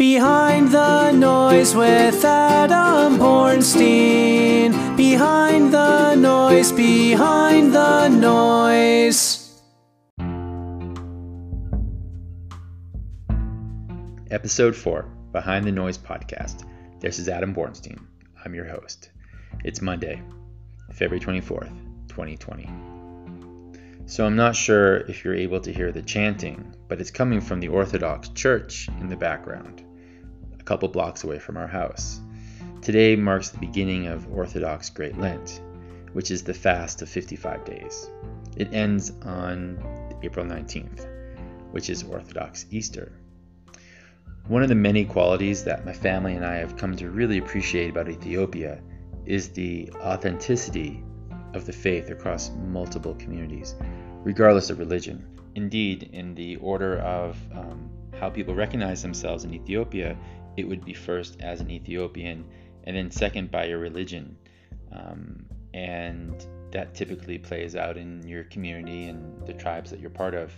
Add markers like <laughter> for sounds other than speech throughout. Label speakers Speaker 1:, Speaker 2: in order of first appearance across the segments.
Speaker 1: Behind the noise with Adam Bornstein. Behind the noise, behind the noise.
Speaker 2: Episode 4 Behind the Noise Podcast. This is Adam Bornstein. I'm your host. It's Monday, February 24th, 2020. So I'm not sure if you're able to hear the chanting, but it's coming from the Orthodox Church in the background couple blocks away from our house. Today marks the beginning of Orthodox Great Lent, which is the fast of 55 days. It ends on April 19th, which is Orthodox Easter. One of the many qualities that my family and I have come to really appreciate about Ethiopia is the authenticity of the faith across multiple communities, regardless of religion. Indeed, in the order of um, how people recognize themselves in Ethiopia, it would be first as an Ethiopian, and then second by your religion. Um, and that typically plays out in your community and the tribes that you're part of.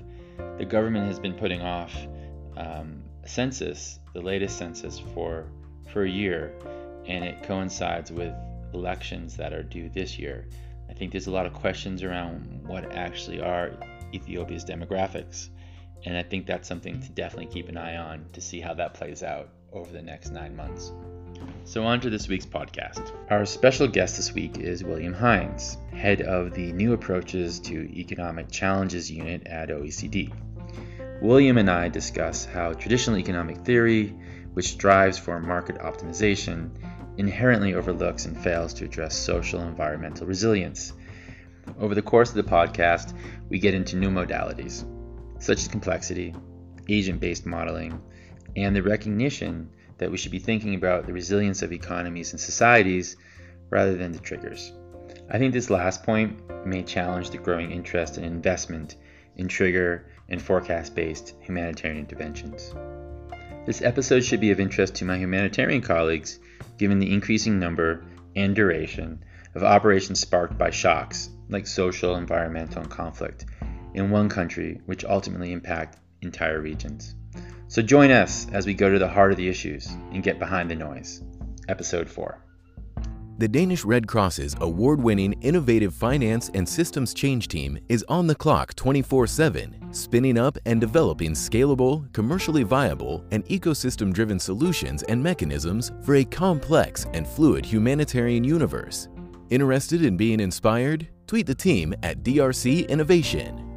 Speaker 2: The government has been putting off um, census, the latest census, for for a year, and it coincides with elections that are due this year. I think there's a lot of questions around what actually are Ethiopia's demographics, and I think that's something to definitely keep an eye on to see how that plays out over the next nine months. So, on to this week's podcast. Our special guest this week is William Hynes, head of the New Approaches to Economic Challenges unit at OECD. William and I discuss how traditional economic theory, which strives for market optimization, inherently overlooks and fails to address social and environmental resilience. Over the course of the podcast, we get into new modalities, such as complexity, agent based modeling, and the recognition that we should be thinking about the resilience of economies and societies rather than the triggers. I think this last point may challenge the growing interest in investment in trigger and forecast based humanitarian interventions. This episode should be of interest to my humanitarian colleagues given the increasing number and duration of operations sparked by shocks like social, environmental, and conflict in one country, which ultimately impact entire regions. So join us as we go to the heart of the issues and get behind the noise. Episode 4.
Speaker 3: The Danish Red Cross's award winning innovative finance and systems change team is on the clock 24 7, spinning up and developing scalable, commercially viable, and ecosystem driven solutions and mechanisms for a complex and fluid humanitarian universe. Interested in being inspired? Tweet the team at DRC Innovation.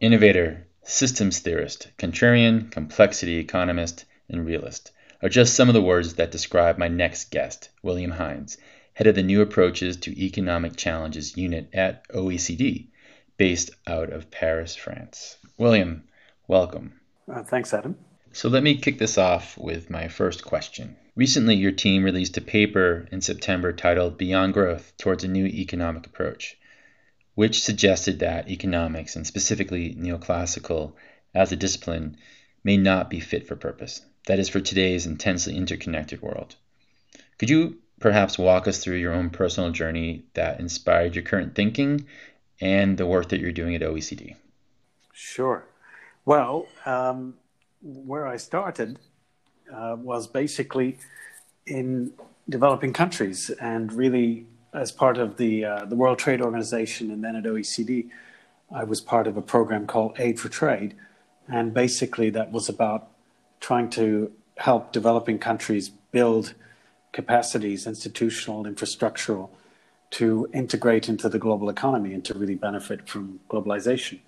Speaker 2: Innovator, systems theorist, contrarian, complexity economist, and realist are just some of the words that describe my next guest, William Hynes, head of the New Approaches to Economic Challenges unit at OECD, based out of Paris, France. William, welcome.
Speaker 4: Uh, thanks, Adam.
Speaker 2: So let me kick this off with my first question. Recently, your team released a paper in September titled Beyond Growth Towards a New Economic Approach which suggested that economics, and specifically neoclassical as a discipline, may not be fit for purpose. That is, for today's intensely interconnected world. Could you perhaps walk us through your own personal journey that inspired your current thinking and the work that you're doing at OECD?
Speaker 4: Sure. Well, um, where I started uh, was basically in developing countries and really as part of the uh, the World Trade Organization and then at OECD, I was part of a program called Aid for Trade, and basically that was about trying to help developing countries build capacities, institutional, infrastructural, to integrate into the global economy and to really benefit from globalization.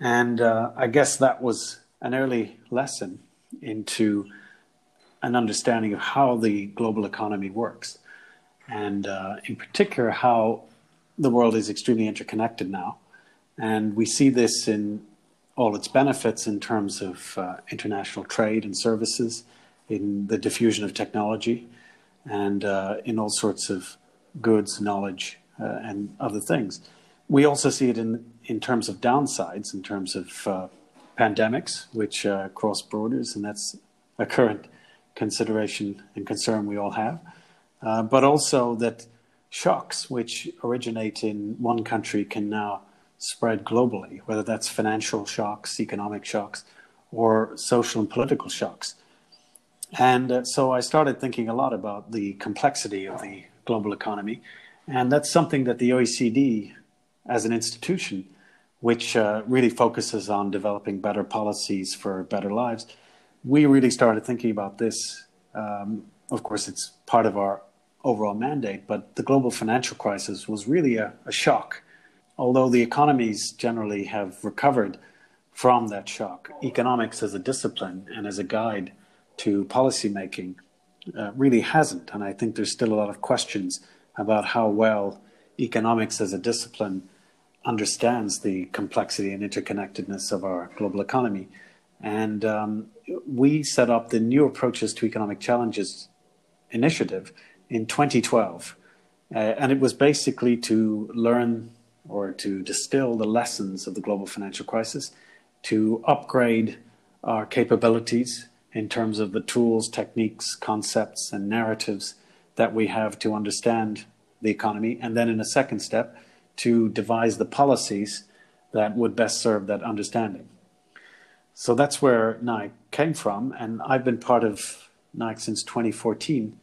Speaker 4: And uh, I guess that was an early lesson into an understanding of how the global economy works and uh, in particular how the world is extremely interconnected now. And we see this in all its benefits in terms of uh, international trade and services, in the diffusion of technology, and uh, in all sorts of goods, knowledge, uh, and other things. We also see it in, in terms of downsides, in terms of uh, pandemics, which uh, cross borders, and that's a current consideration and concern we all have. Uh, but also that shocks which originate in one country can now spread globally, whether that's financial shocks, economic shocks, or social and political shocks. And uh, so I started thinking a lot about the complexity of the global economy. And that's something that the OECD, as an institution, which uh, really focuses on developing better policies for better lives, we really started thinking about this. Um, of course, it's part of our overall mandate, but the global financial crisis was really a, a shock. Although the economies generally have recovered from that shock, economics as a discipline and as a guide to policymaking uh, really hasn't. And I think there's still a lot of questions about how well economics as a discipline understands the complexity and interconnectedness of our global economy. And um, we set up the New Approaches to Economic Challenges initiative in 2012. Uh, and it was basically to learn or to distill the lessons of the global financial crisis, to upgrade our capabilities in terms of the tools, techniques, concepts, and narratives that we have to understand the economy. And then in a second step, to devise the policies that would best serve that understanding. So that's where NAEC came from, and I've been part of NAEC since 2014.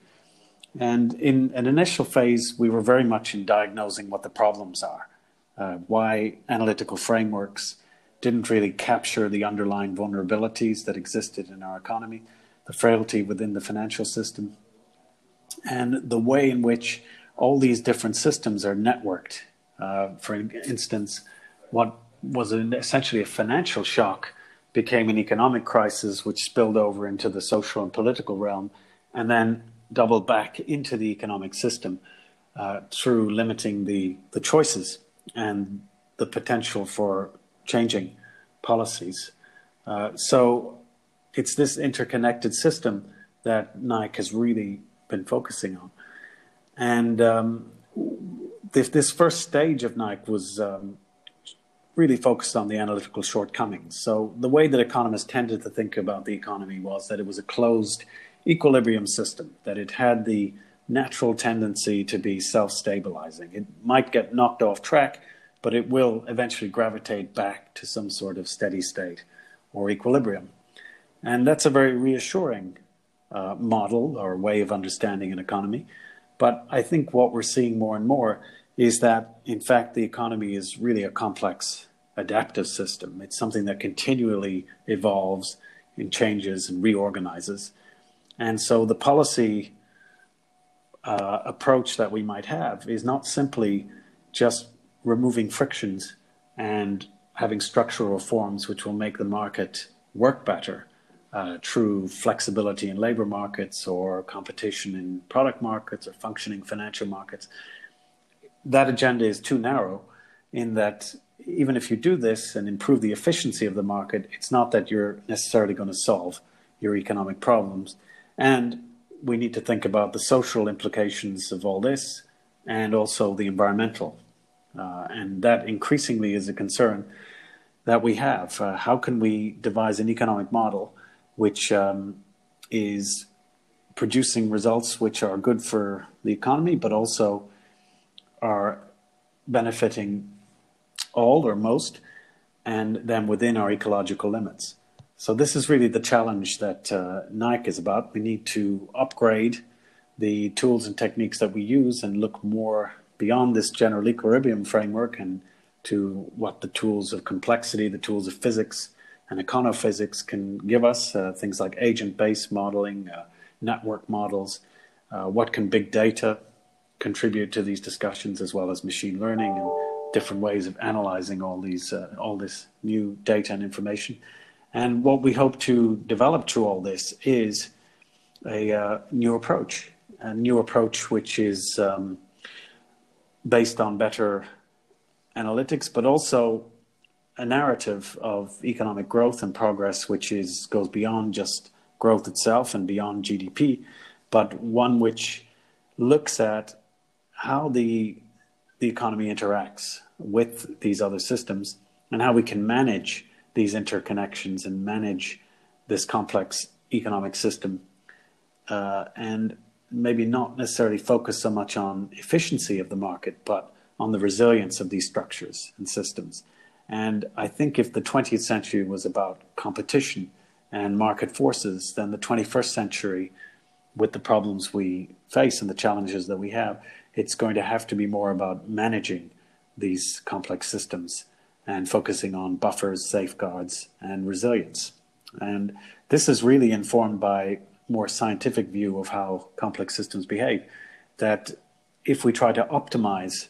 Speaker 4: And in an initial phase, we were very much in diagnosing what the problems are, uh, why analytical frameworks didn't really capture the underlying vulnerabilities that existed in our economy, the frailty within the financial system, and the way in which all these different systems are networked. Uh, for instance, what was an, essentially a financial shock became an economic crisis, which spilled over into the social and political realm, and then doubled back into the economic system uh, through limiting the, the choices and the potential for changing policies. Uh, so it's this interconnected system that NAEC has really been focusing on. And um, this, this first stage of NAEC was um, really focused on the analytical shortcomings. So the way that economists tended to think about the economy was that it was a closed equilibrium system, that it had the natural tendency to be self-stabilizing. It might get knocked off track, but it will eventually gravitate back to some sort of steady state or equilibrium. And that's a very reassuring uh, model or way of understanding an economy. But I think what we're seeing more and more is that, in fact, the economy is really a complex adaptive system. It's something that continually evolves and changes and reorganizes. And so the policy uh, approach that we might have is not simply just removing frictions and having structural reforms which will make the market work better uh, through flexibility in labor markets or competition in product markets or functioning financial markets that agenda is too narrow in that even if you do this and improve the efficiency of the market, it's not that you're necessarily going to solve your economic problems. And we need to think about the social implications of all this and also the environmental. Uh, and that increasingly is a concern that we have. Uh, how can we devise an economic model which um, is producing results which are good for the economy, but also are benefiting all or most, and then within our ecological limits. So this is really the challenge that uh, NAEC is about. We need to upgrade the tools and techniques that we use and look more beyond this general equilibrium framework and to what the tools of complexity, the tools of physics and econophysics can give us, uh, things like agent-based modeling, uh, network models, uh, what can big data contribute to these discussions as well as machine learning and different ways of analyzing all these uh, all this new data and information. And what we hope to develop through all this is a uh, new approach, a new approach which is um, based on better analytics, but also a narrative of economic growth and progress, which is goes beyond just growth itself and beyond GDP, but one which looks at how the the economy interacts with these other systems and how we can manage these interconnections and manage this complex economic system uh, and maybe not necessarily focus so much on efficiency of the market but on the resilience of these structures and systems. And I think if the 20th century was about competition and market forces, then the 21st century, with the problems we face and the challenges that we have, it's going to have to be more about managing these complex systems and focusing on buffers, safeguards, and resilience. And this is really informed by more scientific view of how complex systems behave. That if we try to optimize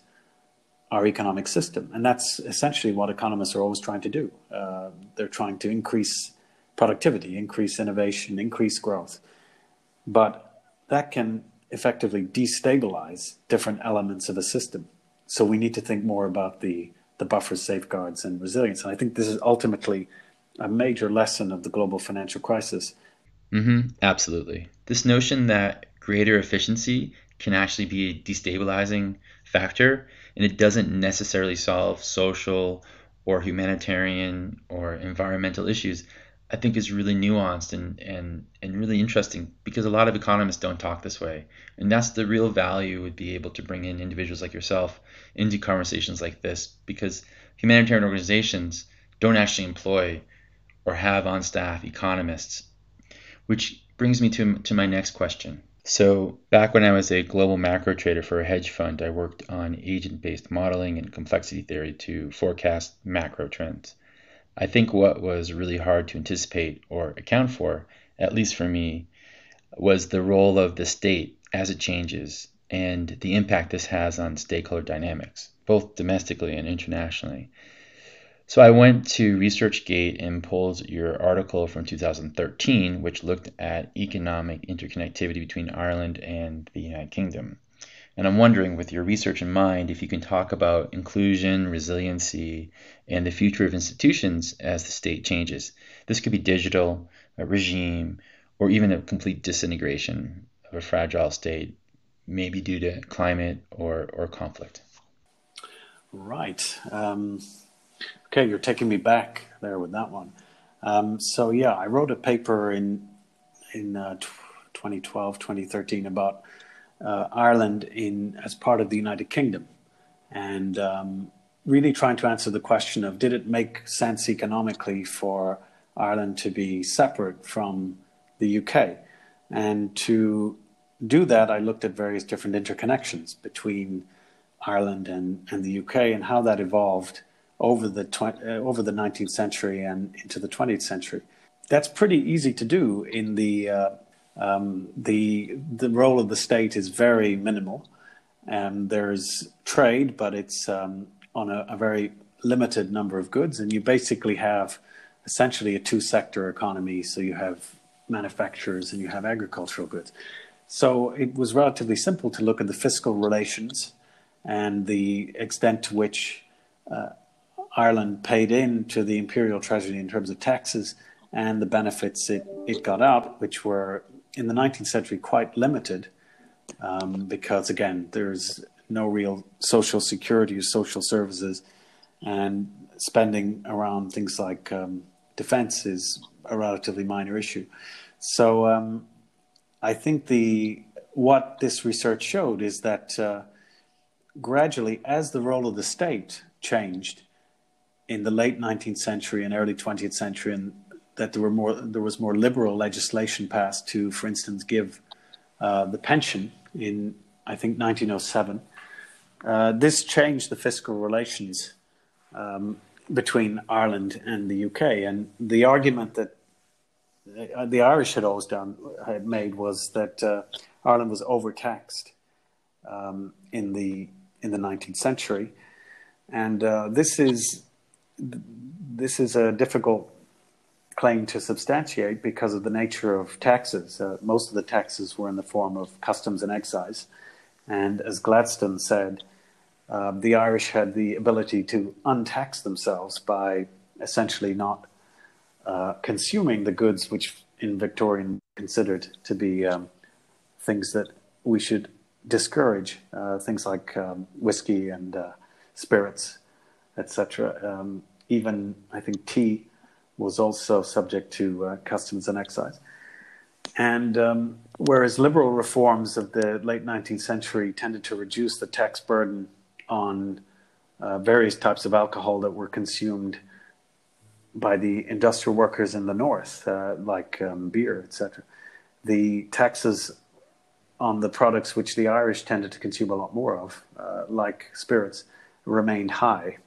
Speaker 4: our economic system, and that's essentially what economists are always trying to do. Uh, they're trying to increase productivity, increase innovation, increase growth, but that can effectively destabilize different elements of a system. So we need to think more about the the buffers, safeguards, and resilience. And I think this is ultimately a major lesson of the global financial crisis.
Speaker 2: Mm-hmm, absolutely. This notion that greater efficiency can actually be a destabilizing factor, and it doesn't necessarily solve social or humanitarian or environmental issues, I think is really nuanced and, and, and really interesting because a lot of economists don't talk this way. And that's the real value would be able to bring in individuals like yourself into conversations like this because humanitarian organizations don't actually employ or have on staff economists. Which brings me to, to my next question. So, back when I was a global macro trader for a hedge fund, I worked on agent based modeling and complexity theory to forecast macro trends. I think what was really hard to anticipate or account for, at least for me, was the role of the state as it changes and the impact this has on stakeholder dynamics, both domestically and internationally. So I went to ResearchGate and pulled your article from 2013, which looked at economic interconnectivity between Ireland and the United Kingdom. And I'm wondering, with your research in mind, if you can talk about inclusion, resiliency, and the future of institutions as the state changes. This could be digital, a regime, or even a complete disintegration of a fragile state, maybe due to climate or, or conflict.
Speaker 4: Right. Um, okay, you're taking me back there with that one. Um, so, yeah, I wrote a paper in, in uh, 2012, 2013 about uh, Ireland in as part of the United Kingdom, and um, really trying to answer the question of did it make sense economically for Ireland to be separate from the UK, and to do that, I looked at various different interconnections between Ireland and, and the UK and how that evolved over the tw- uh, over the 19th century and into the 20th century. That's pretty easy to do in the uh, um, the the role of the state is very minimal, and there's trade, but it's um, on a, a, very limited number of goods, and you basically have essentially a two-sector economy. So you have manufacturers and you have agricultural goods. So it was relatively simple to look at the fiscal relations and the extent to which uh, Ireland paid in to the imperial treasury in terms of taxes and the benefits it, it got out, which were in the 19th century quite limited um, because, again, there's no real social security or social services, and spending around things like um, defense is a relatively minor issue. So um, I think the what this research showed is that uh, gradually, as the role of the state changed in the late 19th century and early 20th century, and that there were more there was more liberal legislation passed to, for instance, give uh, the pension in I think 1907. Uh, this changed the fiscal relations um, between Ireland and the UK, and the argument that uh, the Irish had always done had made was that uh, Ireland was overtaxed um, in the in the 19th century, and uh, this is this is a difficult claim to substantiate because of the nature of taxes. Uh, most of the taxes were in the form of customs and excise. And as Gladstone said, uh, the Irish had the ability to untax themselves by essentially not uh, consuming the goods which in Victorian considered to be um, things that we should discourage, uh, things like um, whiskey and uh, spirits, etc. Um, even I think tea was also subject to uh, customs and excise. And um, whereas liberal reforms of the late 19th century tended to reduce the tax burden on uh, various types of alcohol that were consumed by the industrial workers in the north, uh, like um, beer, etc. The taxes on the products which the Irish tended to consume a lot more of, uh, like spirits, remained high.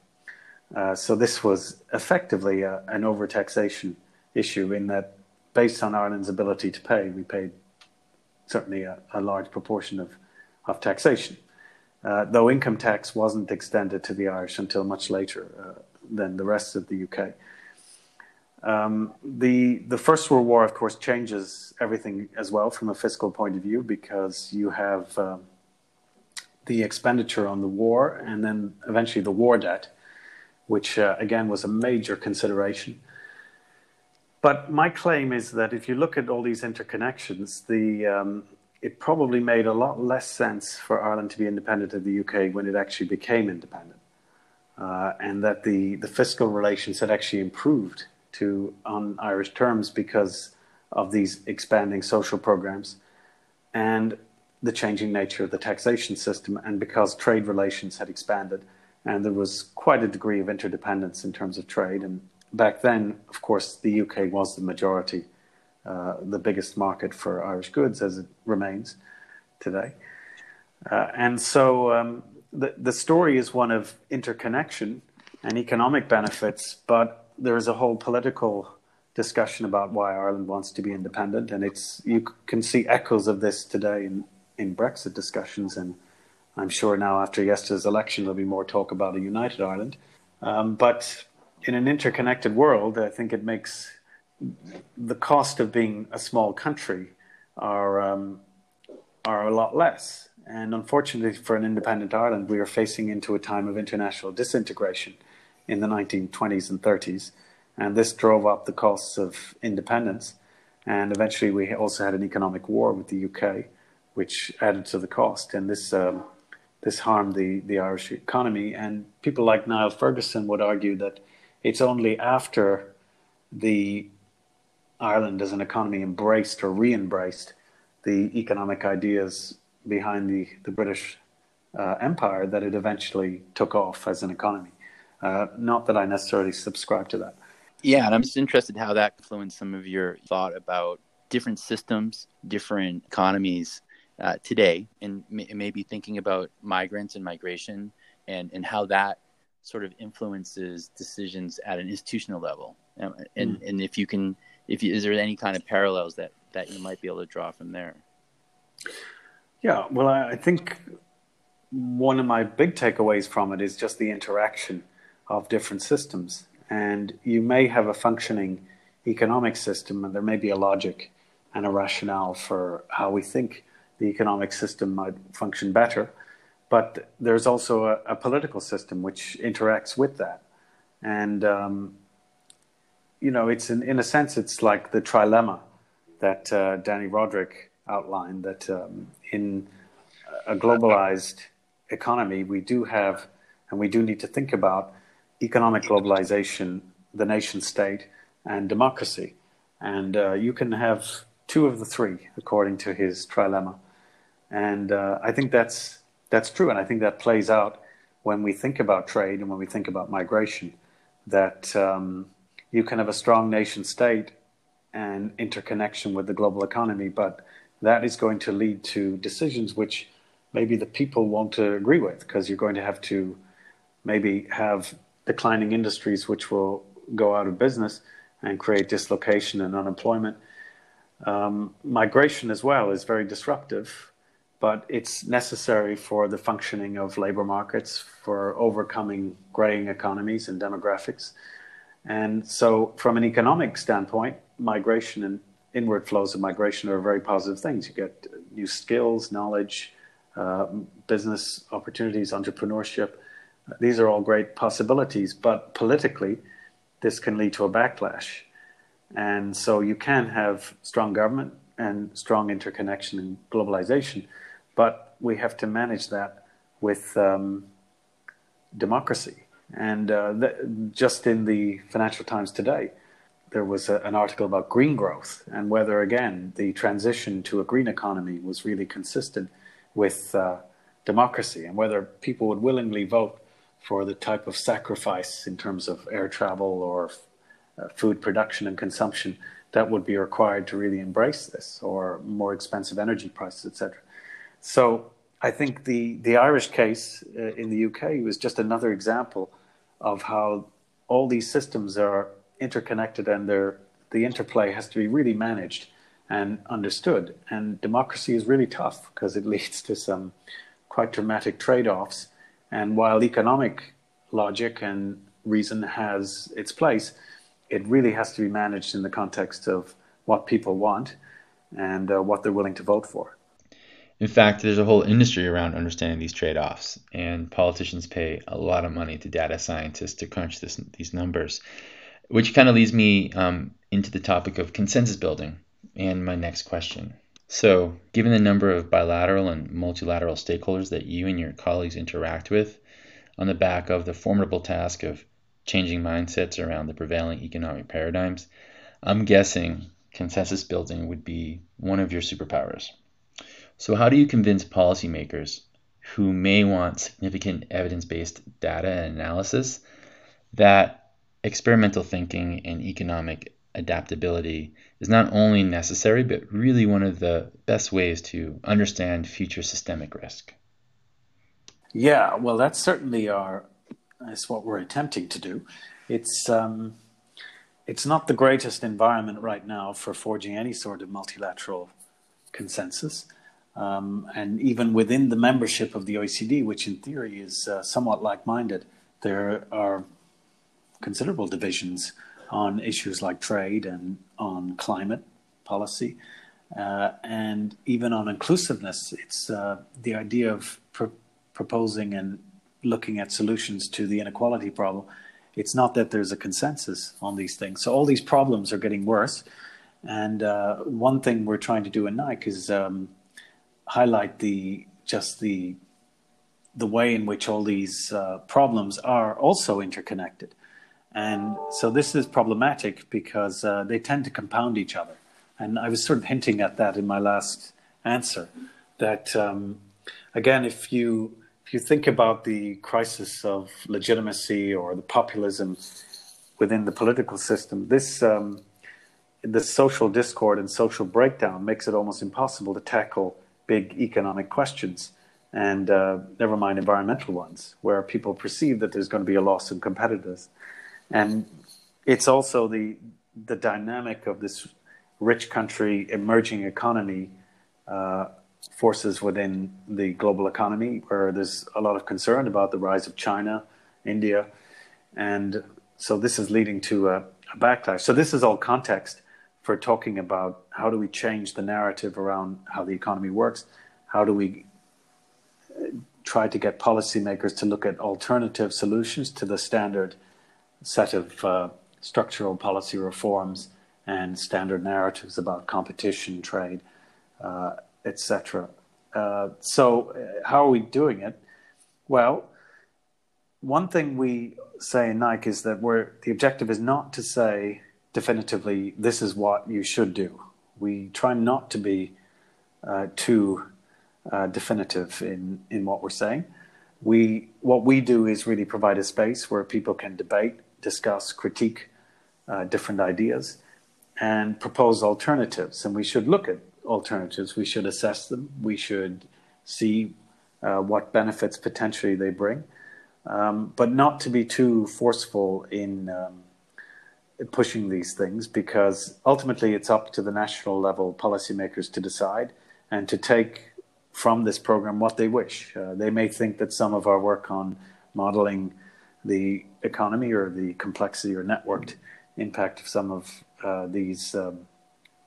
Speaker 4: Uh, so this was effectively a, an overtaxation issue in that, based on Ireland's ability to pay, we paid certainly a, a large proportion of, of taxation. Uh, though income tax wasn't extended to the Irish until much later uh, than the rest of the UK. Um, the the First World War, of course, changes everything as well from a fiscal point of view because you have um, the expenditure on the war and then eventually the war debt, which uh, again was a major consideration. But my claim is that if you look at all these interconnections, the um, it probably made a lot less sense for Ireland to be independent of the UK when it actually became independent, uh, and that the the fiscal relations had actually improved to on Irish terms because of these expanding social programs and the changing nature of the taxation system and because trade relations had expanded and there was quite a degree of interdependence in terms of trade. And back then of course the UK was the majority uh, the biggest market for Irish goods as it remains today. Uh, and so um, the, the story is one of interconnection and economic benefits but there is a whole political discussion about why Ireland wants to be independent, and it's you can see echoes of this today in, in Brexit discussions, and I'm sure now after yesterday's election there'll be more talk about a united Ireland. Um, but in an interconnected world, I think it makes the cost of being a small country are um, are a lot less. And unfortunately, for an independent Ireland, we are facing into a time of international disintegration in the 1920s and 30s. And this drove up the costs of independence. And eventually, we also had an economic war with the UK, which added to the cost. And this, um, this harmed the, the Irish economy. And people like Niall Ferguson would argue that it's only after the Ireland as an economy embraced or re embraced the economic ideas behind the, the British uh, Empire that it eventually took off as an economy. Uh, not that I necessarily subscribe to that.
Speaker 5: Yeah, and I'm just interested how that influenced some of your thought about different systems, different economies uh, today, and m- maybe thinking about migrants and migration and, and how that sort of influences decisions at an institutional level. Um, and, mm. and if you can, if you, is there any kind of parallels that, that you might be able to draw from there?
Speaker 4: Yeah, well, I, I think one of my big takeaways from it is just the interaction of different systems. And you may have a functioning economic system, and there may be a logic and a rationale for how we think the economic system might function better. But there's also a, a political system which interacts with that. And, um, you know, it's in, in a sense, it's like the trilemma that uh, Dani Rodrik outlined that um, in a globalized economy, we do have, and we do need to think about economic globalization, the nation state, and democracy. And uh, you can have two of the three, according to his trilemma. And uh, I think that's, that's true. And I think that plays out when we think about trade and when we think about migration, that um, you can have a strong nation state and interconnection with the global economy, but that is going to lead to decisions which maybe the people won't agree with because you're going to have to maybe have declining industries which will go out of business and create dislocation and unemployment. Um, migration as well is very disruptive, but it's necessary for the functioning of labor markets, for overcoming graying economies and demographics. And so, from an economic standpoint, migration and inward flows of migration are very positive things. You get new skills, knowledge, uh, business opportunities, entrepreneurship. These are all great possibilities, but politically, this can lead to a backlash. And so you can have strong government and strong interconnection and globalization, but we have to manage that with um, democracy. And uh, just in the Financial Times today, there was a, an article about green growth and whether, again, the transition to a green economy was really consistent with uh, democracy and whether people would willingly vote for the type of sacrifice in terms of air travel or uh, food production and consumption that would be required to really embrace this, or more expensive energy prices, etc. So I think the the Irish case uh, in the UK was just another example of how all these systems are interconnected and the interplay has to be really managed and understood. And democracy is really tough because it <laughs> leads to some quite dramatic trade offs. And while economic logic and reason has its place, it really has to be managed in the context of what people want and uh, what they're willing to vote for.
Speaker 2: In fact, there's a whole industry around understanding these trade offs, and politicians pay a lot of money to data scientists to crunch this, these numbers, which kind of leads me um, into the topic of consensus building and my next question. So, given the number of bilateral and multilateral stakeholders that you and your colleagues interact with on the back of the formidable task of changing mindsets around the prevailing economic paradigms, I'm guessing consensus building would be one of your superpowers. So, how do you convince policymakers who may want significant evidence based data and analysis that experimental thinking and economic adaptability is not only necessary, but really one of the best ways to understand future systemic risk?
Speaker 4: Yeah, well, that's certainly our that's what we're attempting to do. It's um, it's not the greatest environment right now for forging any sort of multilateral consensus. Um, and even within the membership of the OECD, which in theory is uh, somewhat like minded, there are considerable divisions on issues like trade and on climate policy. Uh, and even on inclusiveness, it's uh, the idea of pr- proposing and looking at solutions to the inequality problem. It's not that there's a consensus on these things. So all these problems are getting worse. And uh, one thing we're trying to do in NAEC is um, highlight the just the the way in which all these uh, problems are also interconnected. And so this is problematic because uh, they tend to compound each other. And I was sort of hinting at that in my last answer. That um, again, if you if you think about the crisis of legitimacy or the populism within the political system, this um, the social discord and social breakdown makes it almost impossible to tackle big economic questions and uh, never mind environmental ones, where people perceive that there's going to be a loss in competitiveness. And it's also the the dynamic of this rich country emerging economy uh, forces within the global economy, where there's a lot of concern about the rise of China, India, and so this is leading to a, a backlash. So this is all context for talking about how do we change the narrative around how the economy works, how do we uh, try to get policymakers to look at alternative solutions to the standard set of uh, structural policy reforms and standard narratives about competition, trade, uh, etc. Uh, so, uh, how are we doing it? Well, one thing we say in NAEC is that the objective is not to say definitively this is what you should do. We try not to be uh, too uh, definitive in, in what we're saying. We what we do is really provide a space where people can debate discuss, critique uh, different ideas, and propose alternatives. And we should look at alternatives. We should assess them. We should see uh, what benefits potentially they bring, um, but not to be too forceful in um, pushing these things because ultimately it's up to the national level policymakers to decide and to take from this program what they wish. Uh, they may think that some of our work on modeling the economy or the complexity or networked impact of some of uh, these um,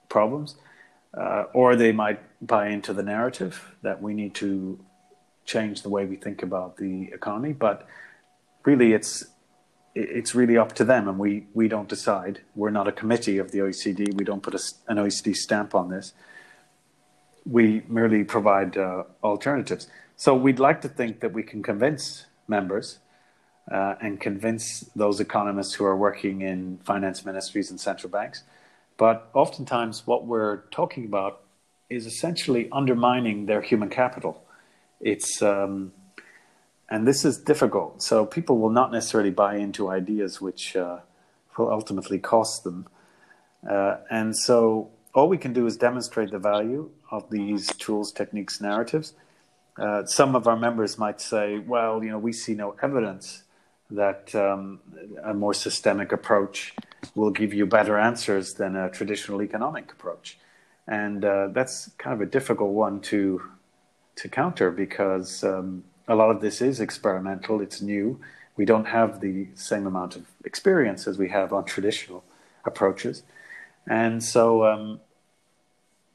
Speaker 4: problems. Uh, or they might buy into the narrative that we need to change the way we think about the economy. But really, it's it's really up to them, and we, we don't decide. We're not a committee of the OECD. We don't put a, an OECD stamp on this. We merely provide uh, alternatives. So we'd like to think that we can convince members uh, and convince those economists who are working in finance ministries and central banks. But oftentimes, what we're talking about is essentially undermining their human capital. It's um, and this is difficult. So people will not necessarily buy into ideas which uh, will ultimately cost them. Uh, and so all we can do is demonstrate the value of these tools, techniques, narratives. Uh, some of our members might say, well, you know, we see no evidence that um, a more systemic approach will give you better answers than a traditional economic approach. And uh, that's kind of a difficult one to, to counter because um, a lot of this is experimental, it's new. We don't have the same amount of experience as we have on traditional approaches. And so um,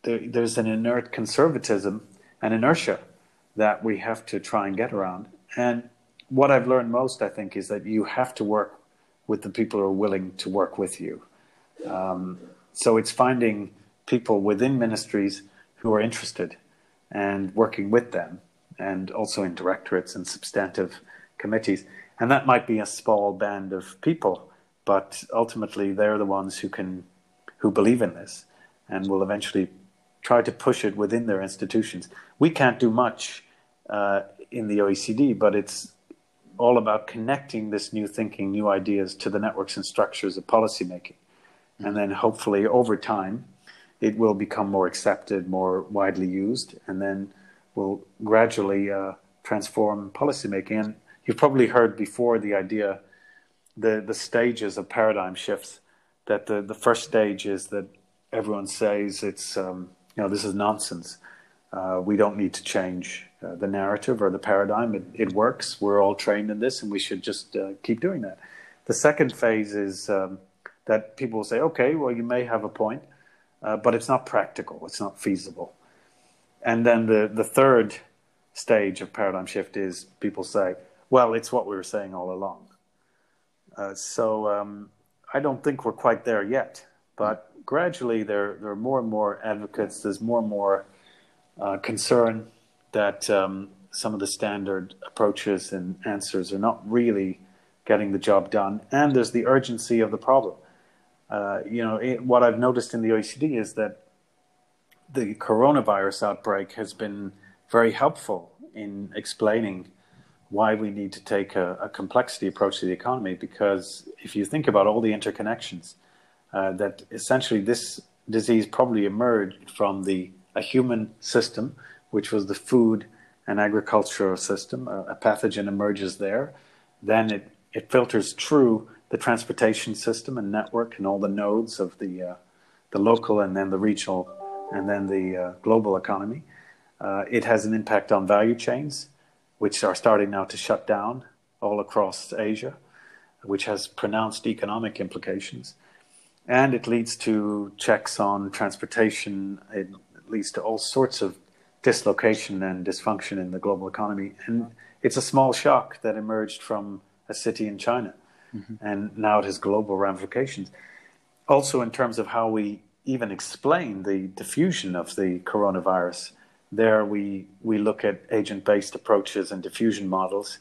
Speaker 4: there, there's an inert conservatism and inertia that we have to try and get around. And what I've learned most, I think, is that you have to work with the people who are willing to work with you. Um, so it's finding people within ministries who are interested and working with them, and also in directorates and substantive committees. And that might be a small band of people, but ultimately they're the ones who can, who believe in this, and will eventually try to push it within their institutions. We can't do much uh, in the OECD, but it's all about connecting this new thinking, new ideas to the networks and structures of policymaking. And then hopefully over time, it will become more accepted, more widely used, and then will gradually uh, transform policymaking. And you've probably heard before the idea, the, the stages of paradigm shifts, that the, the first stage is that everyone says it's, um, you know, this is nonsense. Uh, we don't need to change uh, the narrative or the paradigm. It, it, works. We're all trained in this, and we should just uh, keep doing that. The second phase is um, that people will say, okay, well, you may have a point, uh, but it's not practical, it's not feasible. And then the, the third stage of paradigm shift is people say, well, it's what we were saying all along. Uh, so um, I don't think we're quite there yet, but gradually there, there are more and more advocates, there's more and more uh, concern that um, some of the standard approaches and answers are not really getting the job done, and there's the urgency of the problem. Uh, you know, it, what I've noticed in the OECD is that the coronavirus outbreak has been very helpful in explaining why we need to take a, a complexity approach to the economy. Because if you think about all the interconnections, uh, that essentially this disease probably emerged from the a human system, which was the food and agricultural system. A, a pathogen emerges there, then it, it filters through the transportation system and network and all the nodes of the uh, the local and then the regional and then the uh, global economy. Uh, it has an impact on value chains, which are starting now to shut down all across Asia, which has pronounced economic implications. And it leads to checks on transportation. It leads to all sorts of dislocation and dysfunction in the global economy. And it's a small shock that emerged from a city in China mm-hmm. and now it has global ramifications. Also, in terms of how we even explain the diffusion of the coronavirus, there we we look at agent-based approaches and diffusion models,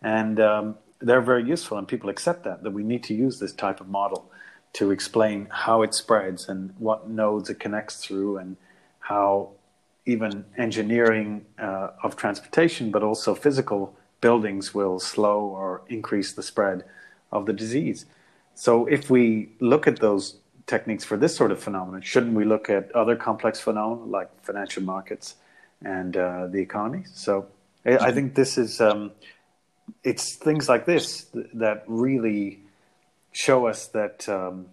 Speaker 4: and um, they're very useful, and people accept that that we need to use this type of model to explain how it spreads and what nodes it connects through, and how even engineering uh, of transportation, but also physical buildings will slow or increase the spread of the disease. So if we look at those techniques for this sort of phenomenon, shouldn't we look at other complex phenomena like financial markets and uh, the economy? So I think this is um, it's things like this that really show us that um,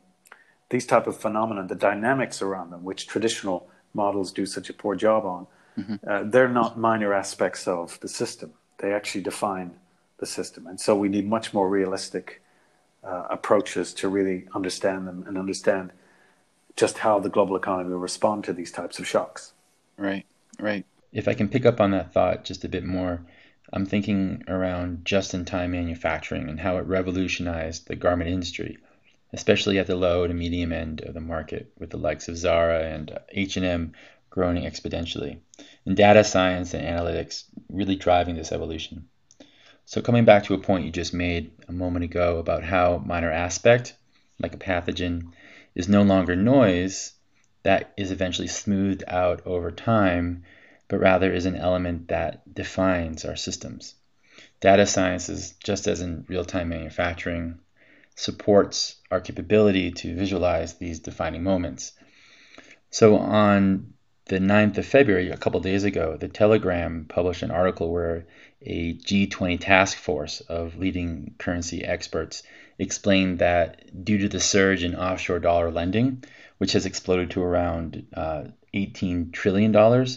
Speaker 4: these type of phenomena, the dynamics around them, which traditional models do such a poor job on, mm-hmm. uh, they're not minor aspects of the system. They actually define the system, and so we need much more realistic uh, approaches to really understand them and understand just how the global economy will respond to these types of shocks.
Speaker 5: Right, right.
Speaker 2: If I can pick up on that thought just a bit more, I'm thinking around just in time manufacturing and how it revolutionized the garment industry, especially at the low to medium end of the market, with the likes of Zara and H&M growing exponentially, and data science and analytics really driving this evolution. So coming back to a point you just made a moment ago about how minor aspect, like a pathogen, is no longer noise, that is eventually smoothed out over time. but rather is an element that defines our systems. Data sciences, just as in real time manufacturing, supports our capability to visualize these defining moments. So on the 9th of February, a couple days ago, the Telegraph published an article where a G20 task force of leading currency experts explained that due to the surge in offshore dollar lending, which has exploded to around uh, $18 trillion,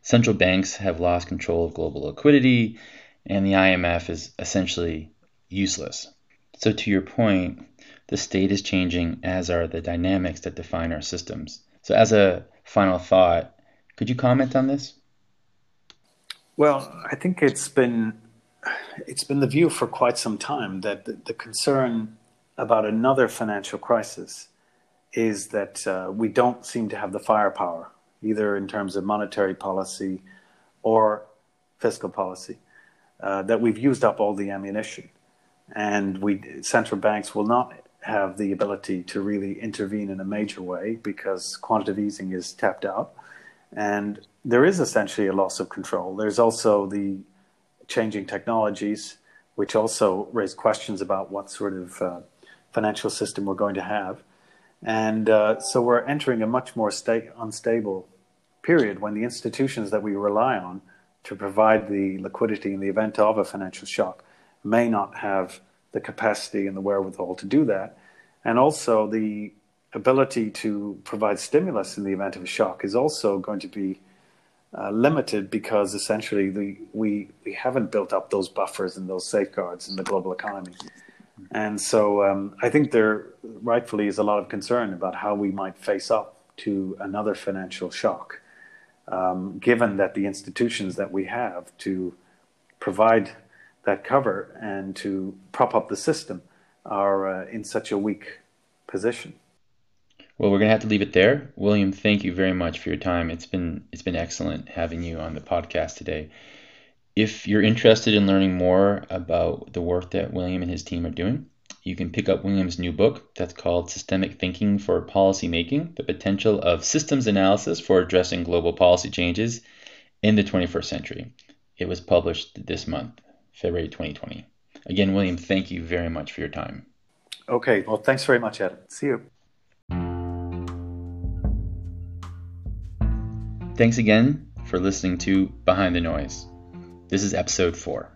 Speaker 2: central banks have lost control of global liquidity, and the IMF is essentially useless. So, to your point, the state is changing, as are the dynamics that define our systems. So, as a final thought, could you comment on this?
Speaker 4: Well, I think it's been it's been the view for quite some time that the, the concern about another financial crisis is that uh, we don't seem to have the firepower, either in terms of monetary policy or fiscal policy, uh, that we've used up all the ammunition, and we central banks will not have the ability to really intervene in a major way because quantitative easing is tapped out, and there is essentially a loss of control. There's also the changing technologies, which also raise questions about what sort of uh, financial system we're going to have. And uh, so we're entering a much more sta- unstable period when the institutions that we rely on to provide the liquidity in the event of a financial shock may not have the capacity and the wherewithal to do that. And also the ability to provide stimulus in the event of a shock is also going to be uh, limited because essentially the, we we haven't built up those buffers and those safeguards in the global economy, and so um, I think there rightfully is a lot of concern about how we might face up to another financial shock, um, given that the institutions that we have to provide that cover and to prop up the system are uh, in such a weak position.
Speaker 2: Well, we're gonna have to leave it there. William, thank you very much for your time. It's been it's been excellent having you on the podcast today. If you're interested in learning more about the work that William and his team are doing, you can pick up William's new book that's called Systemic Thinking for Policy Making The Potential of Systems Analysis for Addressing Global Policy Changes in the 21st Century. It was published this month, February 2020. Again, William, thank you very much for your time.
Speaker 4: Okay, well, thanks very much, Ed. See you.
Speaker 2: Thanks again for listening to Behind the Noise. This is episode 4.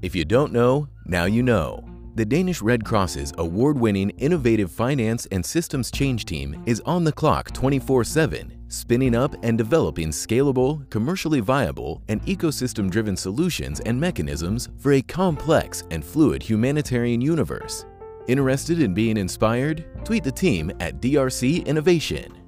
Speaker 3: If you don't know, now you know. The Danish Red Cross's award winning innovative finance and systems change team is on the clock 24 7, spinning up and developing scalable, commercially viable, and ecosystem driven solutions and mechanisms for a complex and fluid humanitarian universe. Interested in being inspired? Tweet the team at DRC Innovation.